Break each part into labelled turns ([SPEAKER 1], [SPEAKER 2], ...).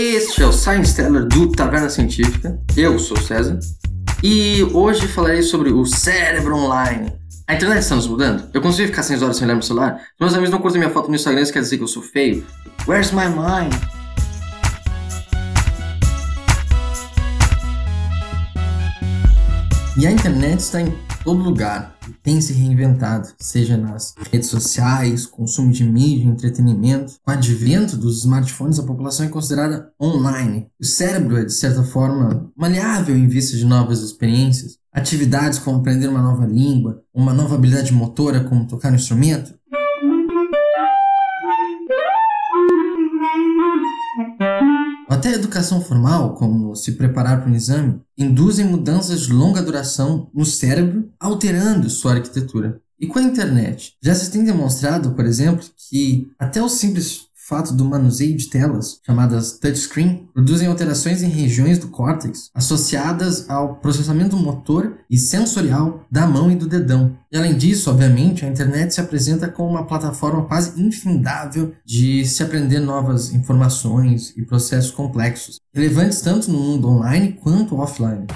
[SPEAKER 1] Este é o Science Teller do Taverna Científica. Eu sou o César. E hoje falarei sobre o cérebro online. A internet está nos mudando? Eu consigo ficar 6 horas sem olhar meu celular? Meus amigos não curtem minha foto no Instagram, isso quer dizer que eu sou feio? Where's my mind? E a internet está em todo lugar tem se reinventado, seja nas redes sociais, consumo de mídia, entretenimento. Com o advento dos smartphones, a população é considerada online. O cérebro é, de certa forma, maleável em vista de novas experiências. Atividades como aprender uma nova língua, uma nova habilidade motora como tocar um instrumento, Até a educação formal, como se preparar para um exame, induzem mudanças de longa duração no cérebro, alterando sua arquitetura. E com a internet? Já se tem demonstrado, por exemplo, que até o simples fato do manuseio de telas, chamadas touchscreen, produzem alterações em regiões do córtex associadas ao processamento motor e sensorial da mão e do dedão. E além disso, obviamente, a internet se apresenta como uma plataforma quase infindável de se aprender novas informações e processos complexos, relevantes tanto no mundo online quanto offline.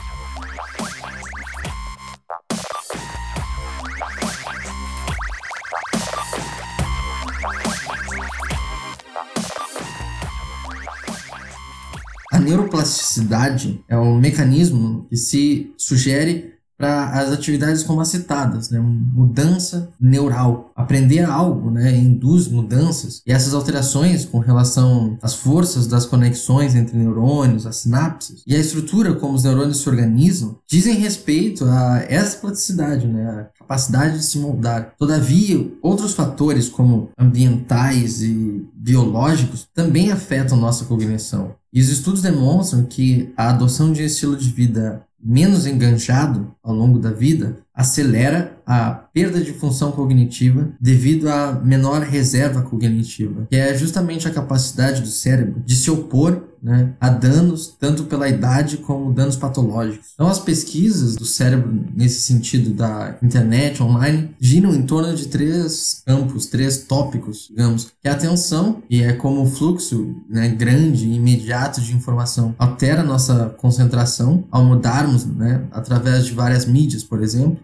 [SPEAKER 1] Neuroplasticidade é um mecanismo que se sugere para as atividades como as citadas, né? mudança neural. Aprender algo né? induz mudanças e essas alterações com relação às forças das conexões entre neurônios, as sinapses e a estrutura como os neurônios se organizam dizem respeito a essa plasticidade, né? a capacidade de se moldar. Todavia, outros fatores como ambientais e biológicos também afetam nossa cognição. E os estudos demonstram que a adoção de um estilo de vida menos enganchado ao longo da vida acelera a perda de função cognitiva devido à menor reserva cognitiva, que é justamente a capacidade do cérebro de se opor né, a danos, tanto pela idade como danos patológicos. Então, as pesquisas do cérebro, nesse sentido da internet online, giram em torno de três campos, três tópicos, digamos, que é a atenção, e é como o fluxo né, grande e imediato de informação altera nossa concentração ao mudarmos né, através de várias mídias, por exemplo.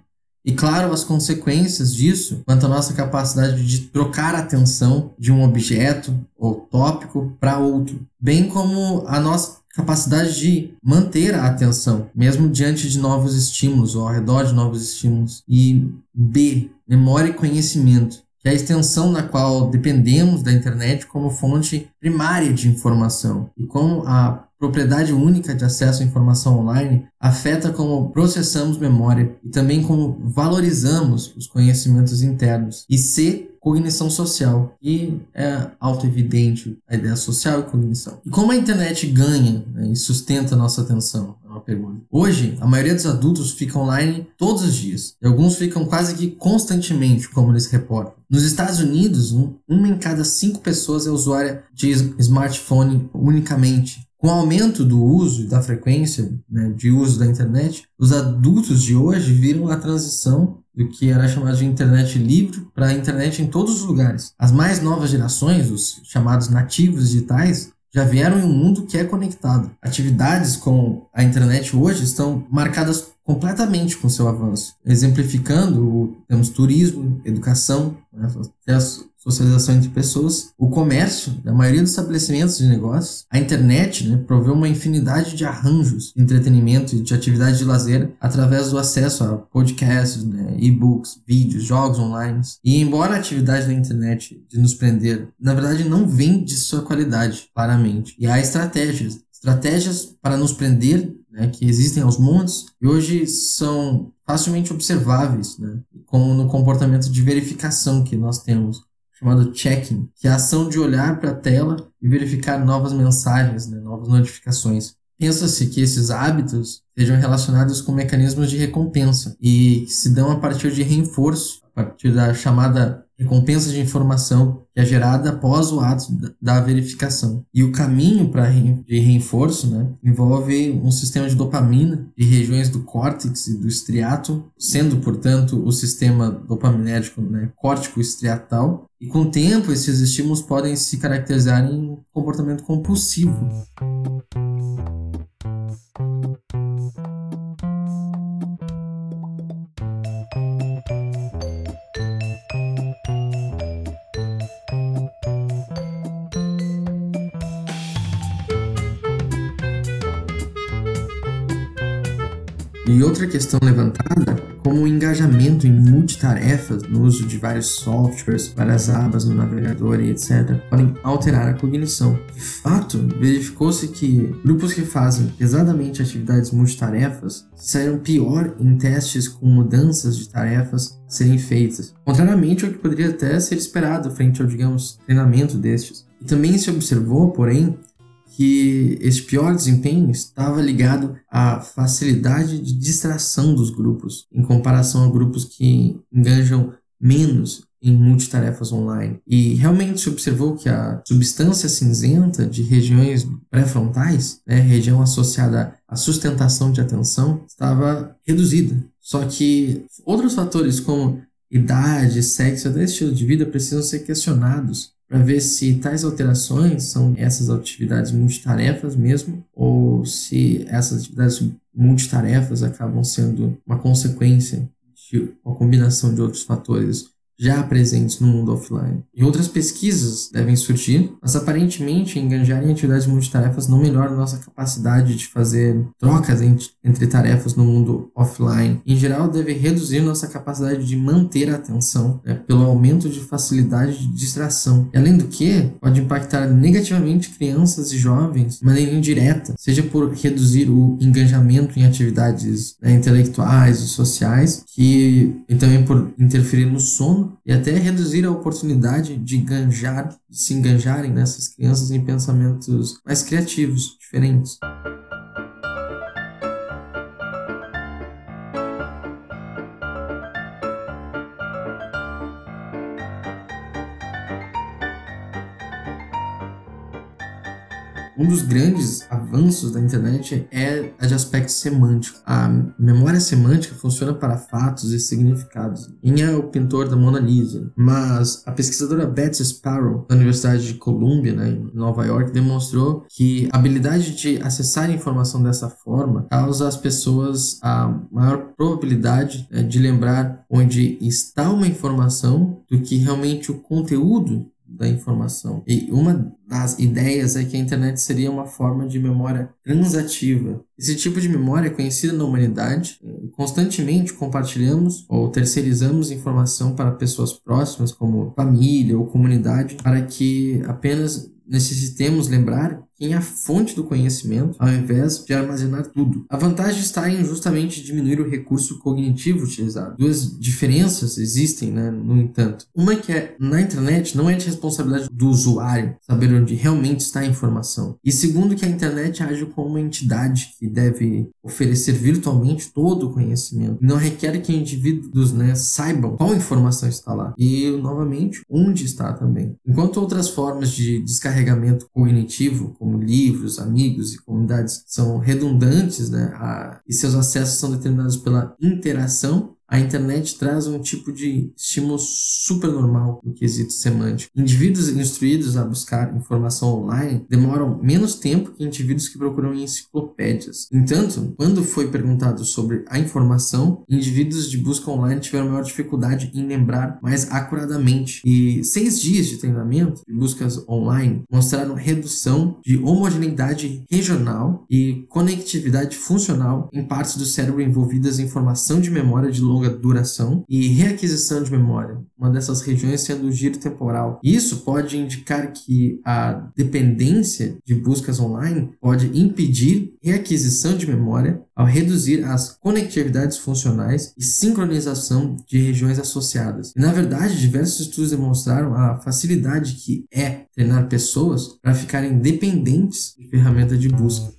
[SPEAKER 1] E claro, as consequências disso quanto à nossa capacidade de trocar atenção de um objeto ou tópico para outro, bem como a nossa capacidade de manter a atenção, mesmo diante de novos estímulos ou ao redor de novos estímulos. E B, memória e conhecimento, é a extensão na qual dependemos da internet como fonte primária de informação e como a propriedade única de acesso à informação online afeta como processamos memória e também como valorizamos os conhecimentos internos. E C, cognição social. E é auto-evidente a ideia social e cognição. E como a internet ganha né, e sustenta a nossa atenção? É uma pergunta. Hoje, a maioria dos adultos fica online todos os dias. E alguns ficam quase que constantemente, como eles reportam. Nos Estados Unidos, um, uma em cada cinco pessoas é usuária de smartphone unicamente. Com o aumento do uso e da frequência né, de uso da internet, os adultos de hoje viram a transição do que era chamado de internet livre para a internet em todos os lugares. As mais novas gerações, os chamados nativos digitais, já vieram em um mundo que é conectado. Atividades com a internet hoje estão marcadas completamente com seu avanço, exemplificando temos turismo, educação, né, socialização entre pessoas, o comércio, da maioria dos estabelecimentos de negócios, a internet né, proveu uma infinidade de arranjos de entretenimento e de atividade de lazer através do acesso a podcasts, né, e-books, vídeos, jogos online. E embora a atividade da internet de nos prender, na verdade não vem de sua qualidade, claramente. E há estratégias, estratégias para nos prender né, que existem aos montes e hoje são facilmente observáveis, né, como no comportamento de verificação que nós temos chamado checking, que é a ação de olhar para a tela e verificar novas mensagens, né, novas notificações. Pensa-se que esses hábitos sejam relacionados com mecanismos de recompensa e que se dão a partir de reforço, a partir da chamada recompensa de informação que é gerada após o ato da verificação. E o caminho para de reforço né, envolve um sistema de dopamina de regiões do córtex e do estriato, sendo, portanto, o sistema dopaminérgico né, córtico-estriatal. E com o tempo, esses estímulos podem se caracterizar em comportamento compulsivo. E outra questão levantada, como o engajamento em multitarefas no uso de vários softwares, várias abas no navegador e etc., podem alterar a cognição. De fato, verificou-se que grupos que fazem pesadamente atividades multitarefas saíram pior em testes com mudanças de tarefas serem feitas, contrariamente ao que poderia até ser esperado frente ao, digamos, treinamento destes. E também se observou, porém, que esse pior desempenho estava ligado à facilidade de distração dos grupos, em comparação a grupos que engajam menos em multitarefas online. E realmente se observou que a substância cinzenta de regiões pré-frontais, né, região associada à sustentação de atenção, estava reduzida. Só que outros fatores como idade, sexo e estilo de vida precisam ser questionados para ver se tais alterações são essas atividades multitarefas mesmo, ou se essas atividades multitarefas acabam sendo uma consequência de uma combinação de outros fatores já presentes no mundo offline. E outras pesquisas devem surgir, mas aparentemente engajar em atividades multitarefas não melhora nossa capacidade de fazer trocas entre tarefas no mundo offline. Em geral, deve reduzir nossa capacidade de manter a atenção né, pelo aumento de facilidade de distração. E além do que, pode impactar negativamente crianças e jovens de maneira indireta, seja por reduzir o engajamento em atividades né, intelectuais e sociais, que e também por interferir no sono e até reduzir a oportunidade de ganjar, de se enganjarem nessas crianças em pensamentos mais criativos, diferentes. Um dos grandes avanços da internet é a de aspecto semântico. A memória semântica funciona para fatos e significados. Quem é o pintor da Mona Lisa? Mas a pesquisadora Betsy Sparrow, da Universidade de Columbia, né, em Nova York, demonstrou que a habilidade de acessar informação dessa forma causa às pessoas a maior probabilidade né, de lembrar onde está uma informação do que realmente o conteúdo da informação. E uma das ideias é que a internet seria uma forma de memória transativa. Esse tipo de memória é conhecido na humanidade. Constantemente compartilhamos ou terceirizamos informação para pessoas próximas, como família ou comunidade, para que apenas necessitemos lembrar quem é a fonte do conhecimento, ao invés de armazenar tudo. A vantagem está em justamente diminuir o recurso cognitivo utilizado. Duas diferenças existem, né, no entanto. Uma é que é, na internet não é de responsabilidade do usuário saber onde realmente está a informação. E segundo que a internet age como uma entidade que deve oferecer virtualmente todo o conhecimento. Não requer que indivíduos né, saibam qual informação está lá. E, novamente, onde está também. Enquanto outras formas de descarregamento cognitivo, como como livros, amigos e comunidades são redundantes, né? A, e seus acessos são determinados pela interação a internet traz um tipo de estímulo super normal no quesito semântico. Indivíduos instruídos a buscar informação online demoram menos tempo que indivíduos que procuram em enciclopédias. Entanto, quando foi perguntado sobre a informação, indivíduos de busca online tiveram maior dificuldade em lembrar mais acuradamente. E seis dias de treinamento de buscas online mostraram redução de homogeneidade regional e conectividade funcional em partes do cérebro envolvidas em formação de memória de longo longa duração e reaquisição de memória, uma dessas regiões sendo o giro temporal. Isso pode indicar que a dependência de buscas online pode impedir reaquisição de memória ao reduzir as conectividades funcionais e sincronização de regiões associadas. Na verdade, diversos estudos demonstraram a facilidade que é treinar pessoas para ficarem dependentes de ferramentas de busca.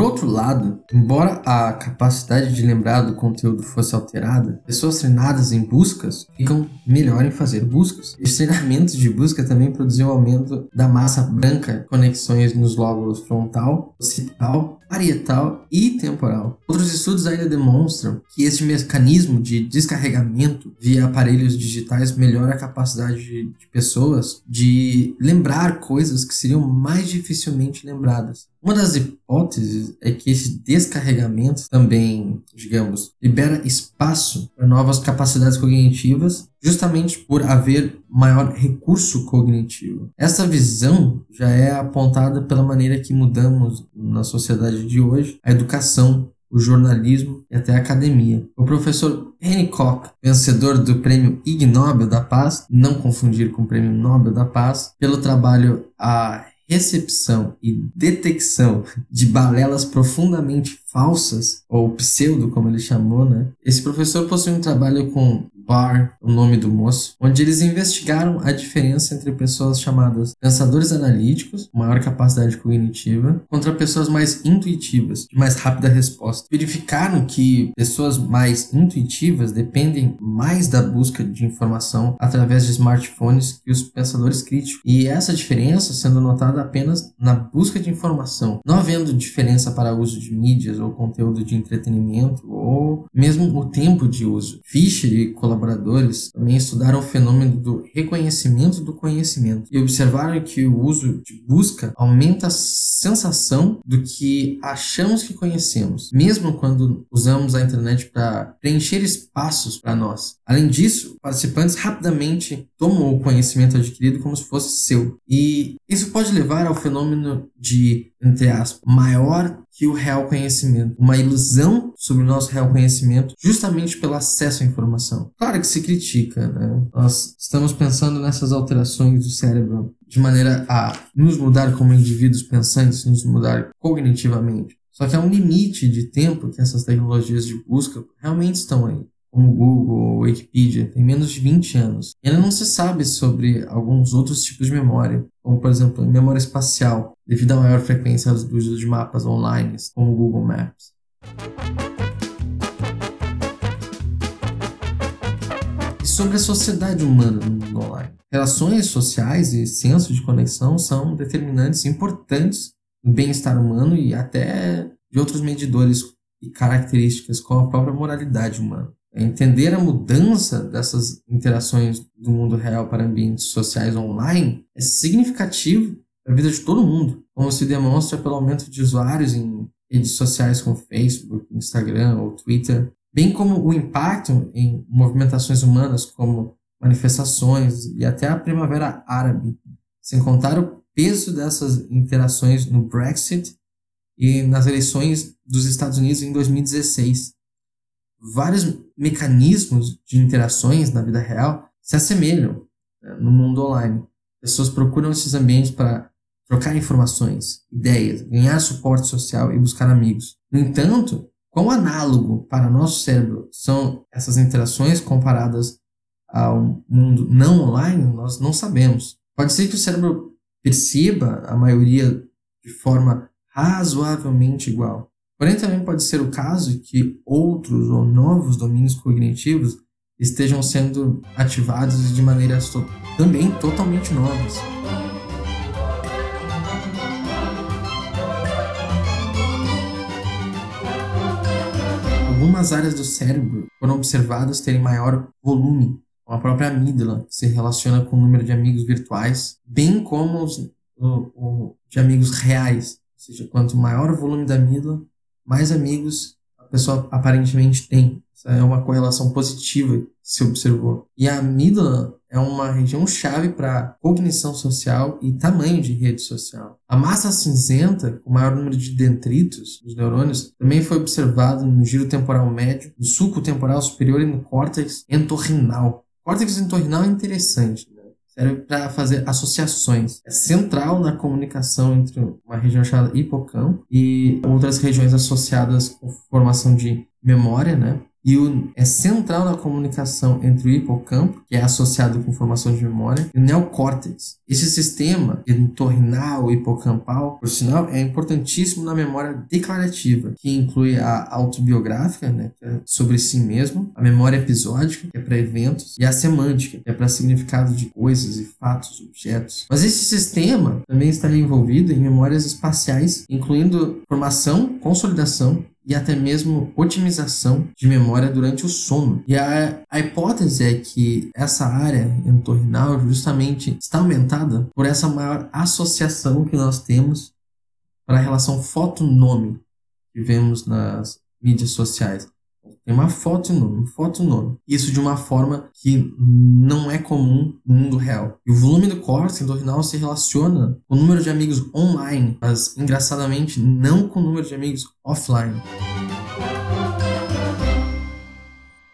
[SPEAKER 1] Outro lado, embora a capacidade de lembrar do conteúdo fosse alterada, pessoas treinadas em buscas ficam melhor em fazer buscas. Os treinamentos de busca também produziam aumento da massa branca, conexões nos lóbulos frontal, occipital, parietal e temporal. Outros estudos ainda demonstram que este mecanismo de descarregamento via aparelhos digitais melhora a capacidade de, de pessoas de lembrar coisas que seriam mais dificilmente lembradas. Uma das hipóteses é que esse descarregamento também, digamos, libera espaço para novas capacidades cognitivas, justamente por haver maior recurso cognitivo. Essa visão já é apontada pela maneira que mudamos na sociedade de hoje a educação, o jornalismo e até a academia. O professor Koch, vencedor do Prêmio Ig Nobel da Paz, não confundir com o Prêmio Nobel da Paz, pelo trabalho A recepção e detecção de balelas profundamente falsas, ou pseudo, como ele chamou, né? Esse professor possui um trabalho com Barr, o nome do moço, onde eles investigaram a diferença entre pessoas chamadas pensadores analíticos, maior capacidade cognitiva, contra pessoas mais intuitivas, de mais rápida resposta. Verificaram que pessoas mais intuitivas dependem mais da busca de informação através de smartphones que os pensadores críticos. E essa diferença sendo notada apenas na busca de informação, não havendo diferença para uso de mídias ou conteúdo de entretenimento ou mesmo o tempo de uso. Fischer e colaboradores também estudaram o fenômeno do reconhecimento do conhecimento e observaram que o uso de busca aumenta a sensação do que achamos que conhecemos, mesmo quando usamos a internet para preencher espaços para nós. Além disso, participantes rapidamente tomam o conhecimento adquirido como se fosse seu. E isso pode levar ao fenômeno de, entre aspas, maior que o real conhecimento, uma ilusão sobre o nosso real conhecimento, justamente pelo acesso à informação. Claro que se critica, né? Nós estamos pensando nessas alterações do cérebro de maneira a nos mudar como indivíduos pensantes, nos mudar cognitivamente. Só que há um limite de tempo que essas tecnologias de busca realmente estão aí como Google ou Wikipedia, tem menos de 20 anos. E ainda não se sabe sobre alguns outros tipos de memória, como por exemplo memória espacial, devido à maior frequência do uso de mapas online, como o Google Maps. E sobre a sociedade humana no mundo online. Relações sociais e senso de conexão são determinantes importantes no bem-estar humano e até de outros medidores e características como a própria moralidade humana. Entender a mudança dessas interações do mundo real para ambientes sociais online é significativo para a vida de todo mundo, como se demonstra pelo aumento de usuários em redes sociais como Facebook, Instagram ou Twitter, bem como o impacto em movimentações humanas como manifestações e até a Primavera Árabe, sem contar o peso dessas interações no Brexit e nas eleições dos Estados Unidos em 2016 vários mecanismos de interações na vida real se assemelham né, no mundo online. Pessoas procuram esses ambientes para trocar informações, ideias, ganhar suporte social e buscar amigos. No entanto, quão análogo para nosso cérebro são essas interações comparadas ao mundo não online, nós não sabemos. Pode ser que o cérebro perceba a maioria de forma razoavelmente igual, Porém, também pode ser o caso que outros ou novos domínios cognitivos estejam sendo ativados de maneiras to também totalmente novas. Algumas áreas do cérebro foram observadas terem maior volume, como a própria amígdala, que se relaciona com o número de amigos virtuais, bem como os o, o, de amigos reais. Ou seja, quanto maior o volume da amígdala, mais amigos a pessoa aparentemente tem. Isso é uma correlação positiva que se observou. E a amígdala é uma região chave para cognição social e tamanho de rede social. A massa cinzenta, com maior número de dendritos nos neurônios, também foi observado no giro temporal médio, no sulco temporal superior e no córtex entorrinal. Córtex entorrinal é interessante serve para fazer associações. É central na comunicação entre uma região chamada hipocampo e outras regiões associadas com formação de memória, né? E o, é central na comunicação entre o hipocampo, que é associado com formação de memória, e o neocórtex. Esse sistema entorrinal hipocampal, por sinal, é importantíssimo na memória declarativa, que inclui a autobiográfica, né, que é sobre si mesmo, a memória episódica, que é para eventos, e a semântica, que é para significado de coisas e fatos, objetos. Mas esse sistema também está envolvido em memórias espaciais, incluindo formação, consolidação e até mesmo otimização de memória durante o sono. E a, a hipótese é que essa área entorrinal justamente está aumentada por essa maior associação que nós temos para a relação foto-nome que vemos nas mídias sociais. Tem uma foto e nome, foto e nome. Isso de uma forma que não é comum no mundo real. E o volume do córtex endorrinal se relaciona com o número de amigos online, mas engraçadamente não com o número de amigos offline.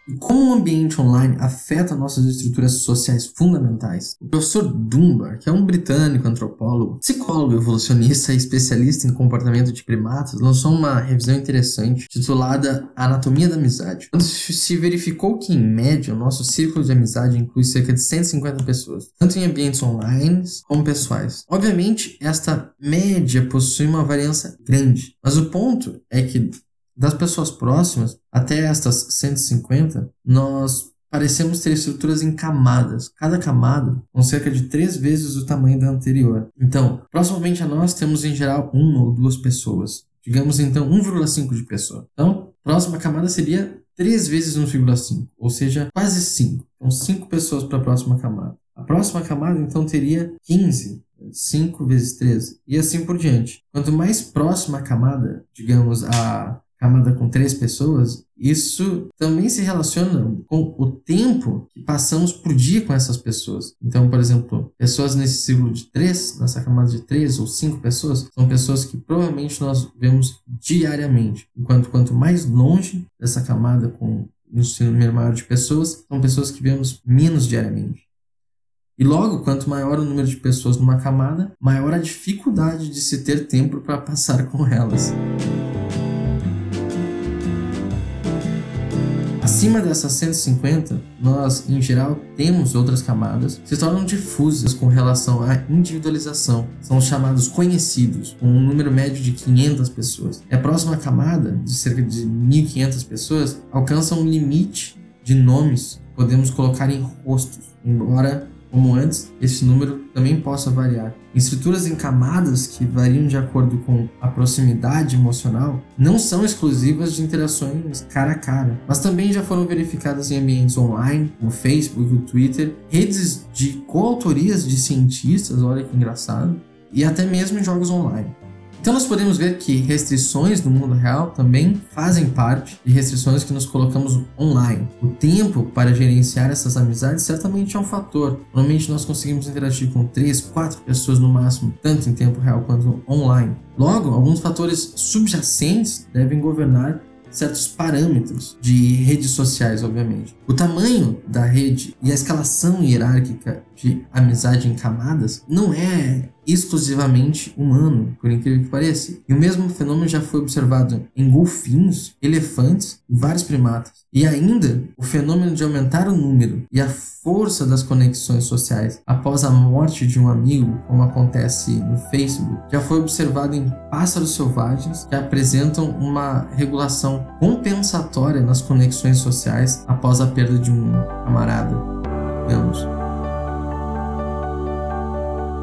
[SPEAKER 1] E como o ambiente online afeta nossas estruturas sociais fundamentais? O professor Dunbar, que é um britânico antropólogo, psicólogo evolucionista e especialista em comportamento de primatas, lançou uma revisão interessante titulada Anatomia da Amizade, onde se verificou que, em média, o nosso círculo de amizade inclui cerca de 150 pessoas, tanto em ambientes online como pessoais. Obviamente, esta média possui uma variância grande, mas o ponto é que das pessoas próximas, até estas 150, nós parecemos ter estruturas em camadas, cada camada com cerca de três vezes o tamanho da anterior. Então, proximamente a nós temos em geral uma ou duas pessoas. Digamos então 1,5 de pessoa. Então, próxima camada seria 3 vezes 1,5, ou seja, quase 5. Então, 5 pessoas para a próxima camada. A próxima camada então teria 15, 5 vezes 13, e assim por diante. Quanto mais próxima a camada, digamos, a camada com três pessoas, isso também se relaciona com o tempo que passamos por dia com essas pessoas. Então, por exemplo, pessoas nesse ciclo de três, nessa camada de três ou cinco pessoas, são pessoas que provavelmente nós vemos diariamente. Enquanto quanto mais longe dessa camada com um número maior de pessoas, são pessoas que vemos menos diariamente. E logo, quanto maior o número de pessoas numa camada, maior a dificuldade de se ter tempo para passar com elas. Acima dessas 150, nós, em geral, temos outras camadas que se tornam difusas com relação à individualização. São os chamados conhecidos, com um número médio de 500 pessoas. E a próxima camada, de cerca de 1.500 pessoas, alcança um limite de nomes podemos colocar em rostos, embora como antes, esse número também possa variar. Estruturas em camadas que variam de acordo com a proximidade emocional não são exclusivas de interações cara a cara, mas também já foram verificadas em ambientes online, como Facebook, o Twitter, redes de coautorias de cientistas, olha que engraçado, e até mesmo em jogos online. Então nós podemos ver que restrições no mundo real também fazem parte de restrições que nos colocamos online. O tempo para gerenciar essas amizades certamente é um fator. Normalmente nós conseguimos interagir com 3, 4 pessoas no máximo, tanto em tempo real quanto online. Logo, alguns fatores subjacentes devem governar certos parâmetros de redes sociais, obviamente. O tamanho da rede e a escalação hierárquica de amizade em camadas não é exclusivamente humano, por incrível que pareça. E o mesmo fenômeno já foi observado em golfinhos, elefantes e vários primatas. E ainda, o fenômeno de aumentar o número e a força das conexões sociais após a morte de um amigo, como acontece no Facebook, já foi observado em pássaros selvagens que apresentam uma regulação compensatória nas conexões sociais após a perda de um camarada. Digamos.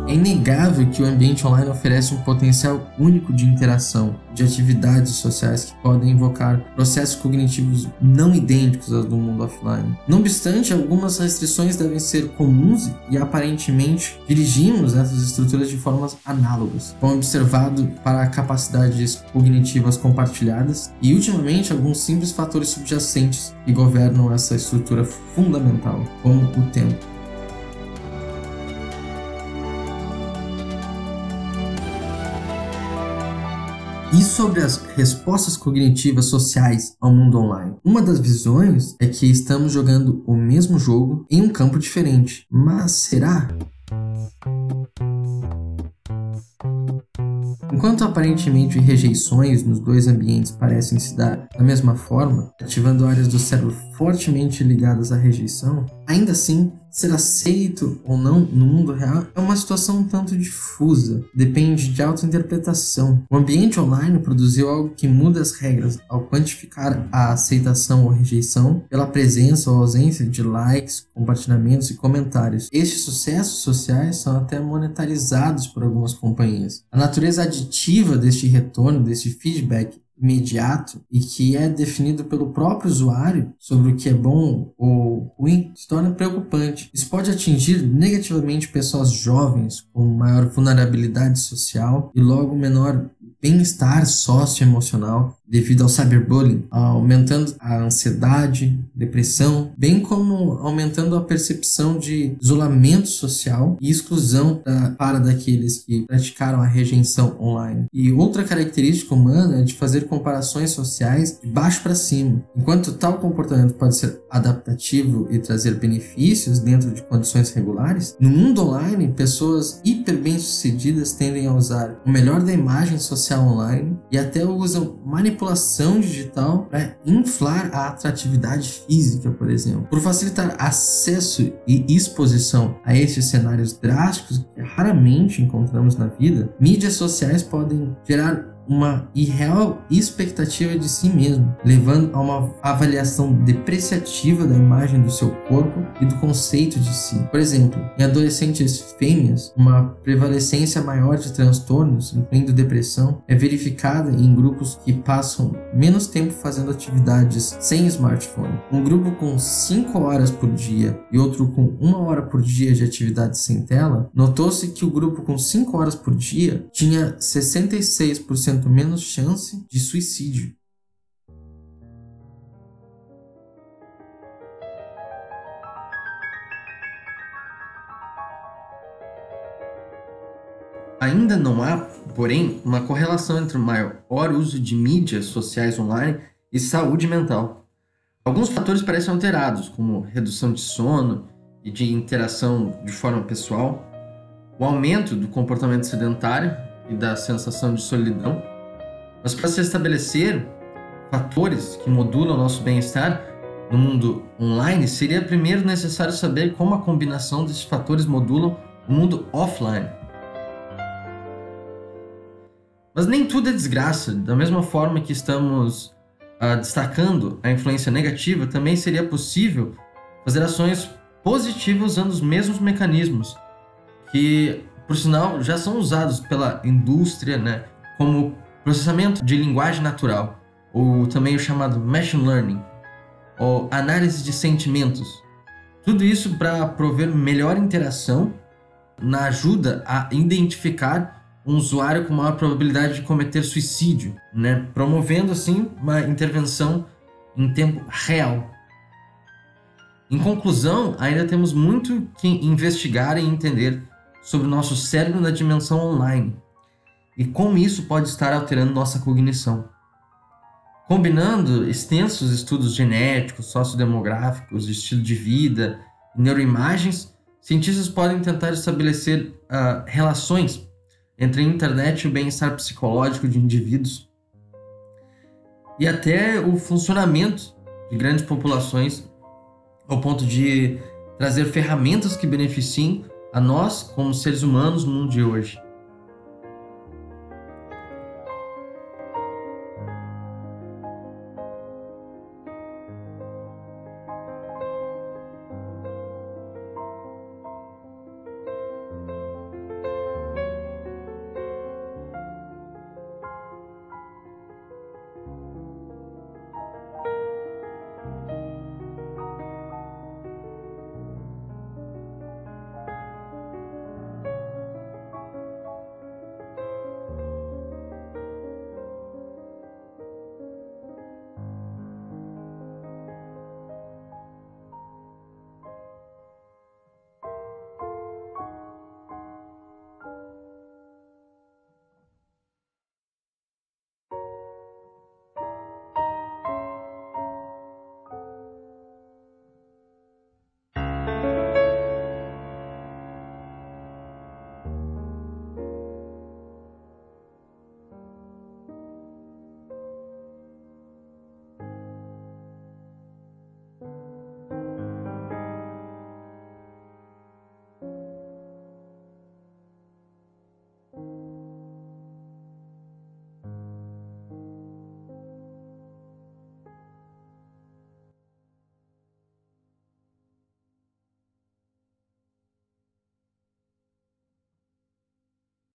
[SPEAKER 1] É inegável que o ambiente online oferece um potencial único de interação, de atividades sociais que podem invocar processos cognitivos não idênticos aos do mundo offline. Não obstante, algumas restrições devem ser comuns e aparentemente dirigimos essas estruturas de formas análogas, como observado para capacidades cognitivas compartilhadas e, ultimamente, alguns simples fatores subjacentes que governam essa estrutura fundamental, como o tempo. E sobre as respostas cognitivas sociais ao mundo online? Uma das visões é que estamos jogando o mesmo jogo em um campo diferente. Mas será? Enquanto aparentemente rejeições nos dois ambientes parecem se dar da mesma forma, ativando áreas do cérebro fortemente ligadas à rejeição, ainda assim, ser aceito ou não no mundo real é uma situação um tanto difusa, depende de autointerpretação. O ambiente online produziu algo que muda as regras ao quantificar a aceitação ou rejeição pela presença ou ausência de likes, compartilhamentos e comentários. Estes sucessos sociais são até monetarizados por algumas companhias. A natureza aditiva deste retorno, deste feedback, imediato e que é definido pelo próprio usuário sobre o que é bom ou ruim se torna preocupante. Isso pode atingir negativamente pessoas jovens com maior vulnerabilidade social e logo menor bem-estar socioemocional devido ao cyberbullying, aumentando a ansiedade, depressão, bem como aumentando a percepção de isolamento social e exclusão da, para daqueles que praticaram a rejeição online. E outra característica humana é de fazer comparações sociais de baixo para cima. Enquanto tal comportamento pode ser adaptativo e trazer benefícios dentro de condições regulares, no mundo online, pessoas hiper bem-sucedidas tendem a usar o melhor da imagem social online e até usam manipulações manipulação digital para inflar a atratividade física, por exemplo. Por facilitar acesso e exposição a esses cenários drásticos que raramente encontramos na vida, mídias sociais podem gerar uma irreal expectativa de si mesmo, levando a uma avaliação depreciativa da imagem do seu corpo e do conceito de si. Por exemplo, em adolescentes fêmeas, uma prevalecência maior de transtornos, incluindo depressão, é verificada em grupos que passam menos tempo fazendo atividades sem smartphone. Um grupo com 5 horas por dia e outro com 1 hora por dia de atividade sem tela, notou-se que o grupo com 5 horas por dia tinha 66% menos chance de suicídio. Ainda não há, porém, uma correlação entre o maior uso de mídias sociais online e saúde mental. Alguns fatores parecem alterados, como redução de sono e de interação de forma pessoal, o aumento do comportamento sedentário e da sensação de solidão. Mas para se estabelecer fatores que modulam o nosso bem-estar no mundo online, seria primeiro necessário saber como a combinação desses fatores modulam o mundo offline. Mas nem tudo é desgraça. Da mesma forma que estamos uh, destacando a influência negativa, também seria possível fazer ações positivas usando os mesmos mecanismos que por sinal, já são usados pela indústria né, como processamento de linguagem natural, ou também o chamado machine learning, ou análise de sentimentos. Tudo isso para prover melhor interação na ajuda a identificar um usuário com maior probabilidade de cometer suicídio, né? promovendo assim uma intervenção em tempo real. Em conclusão, ainda temos muito que investigar e entender sobre o nosso cérebro na dimensão online e como isso pode estar alterando nossa cognição. Combinando extensos estudos genéticos, sociodemográficos, de estilo de vida neuroimagens, cientistas podem tentar estabelecer uh, relações entre a internet e o bem-estar psicológico de indivíduos e até o funcionamento de grandes populações ao ponto de trazer ferramentas que beneficiem a nós como seres humanos no mundo de hoje.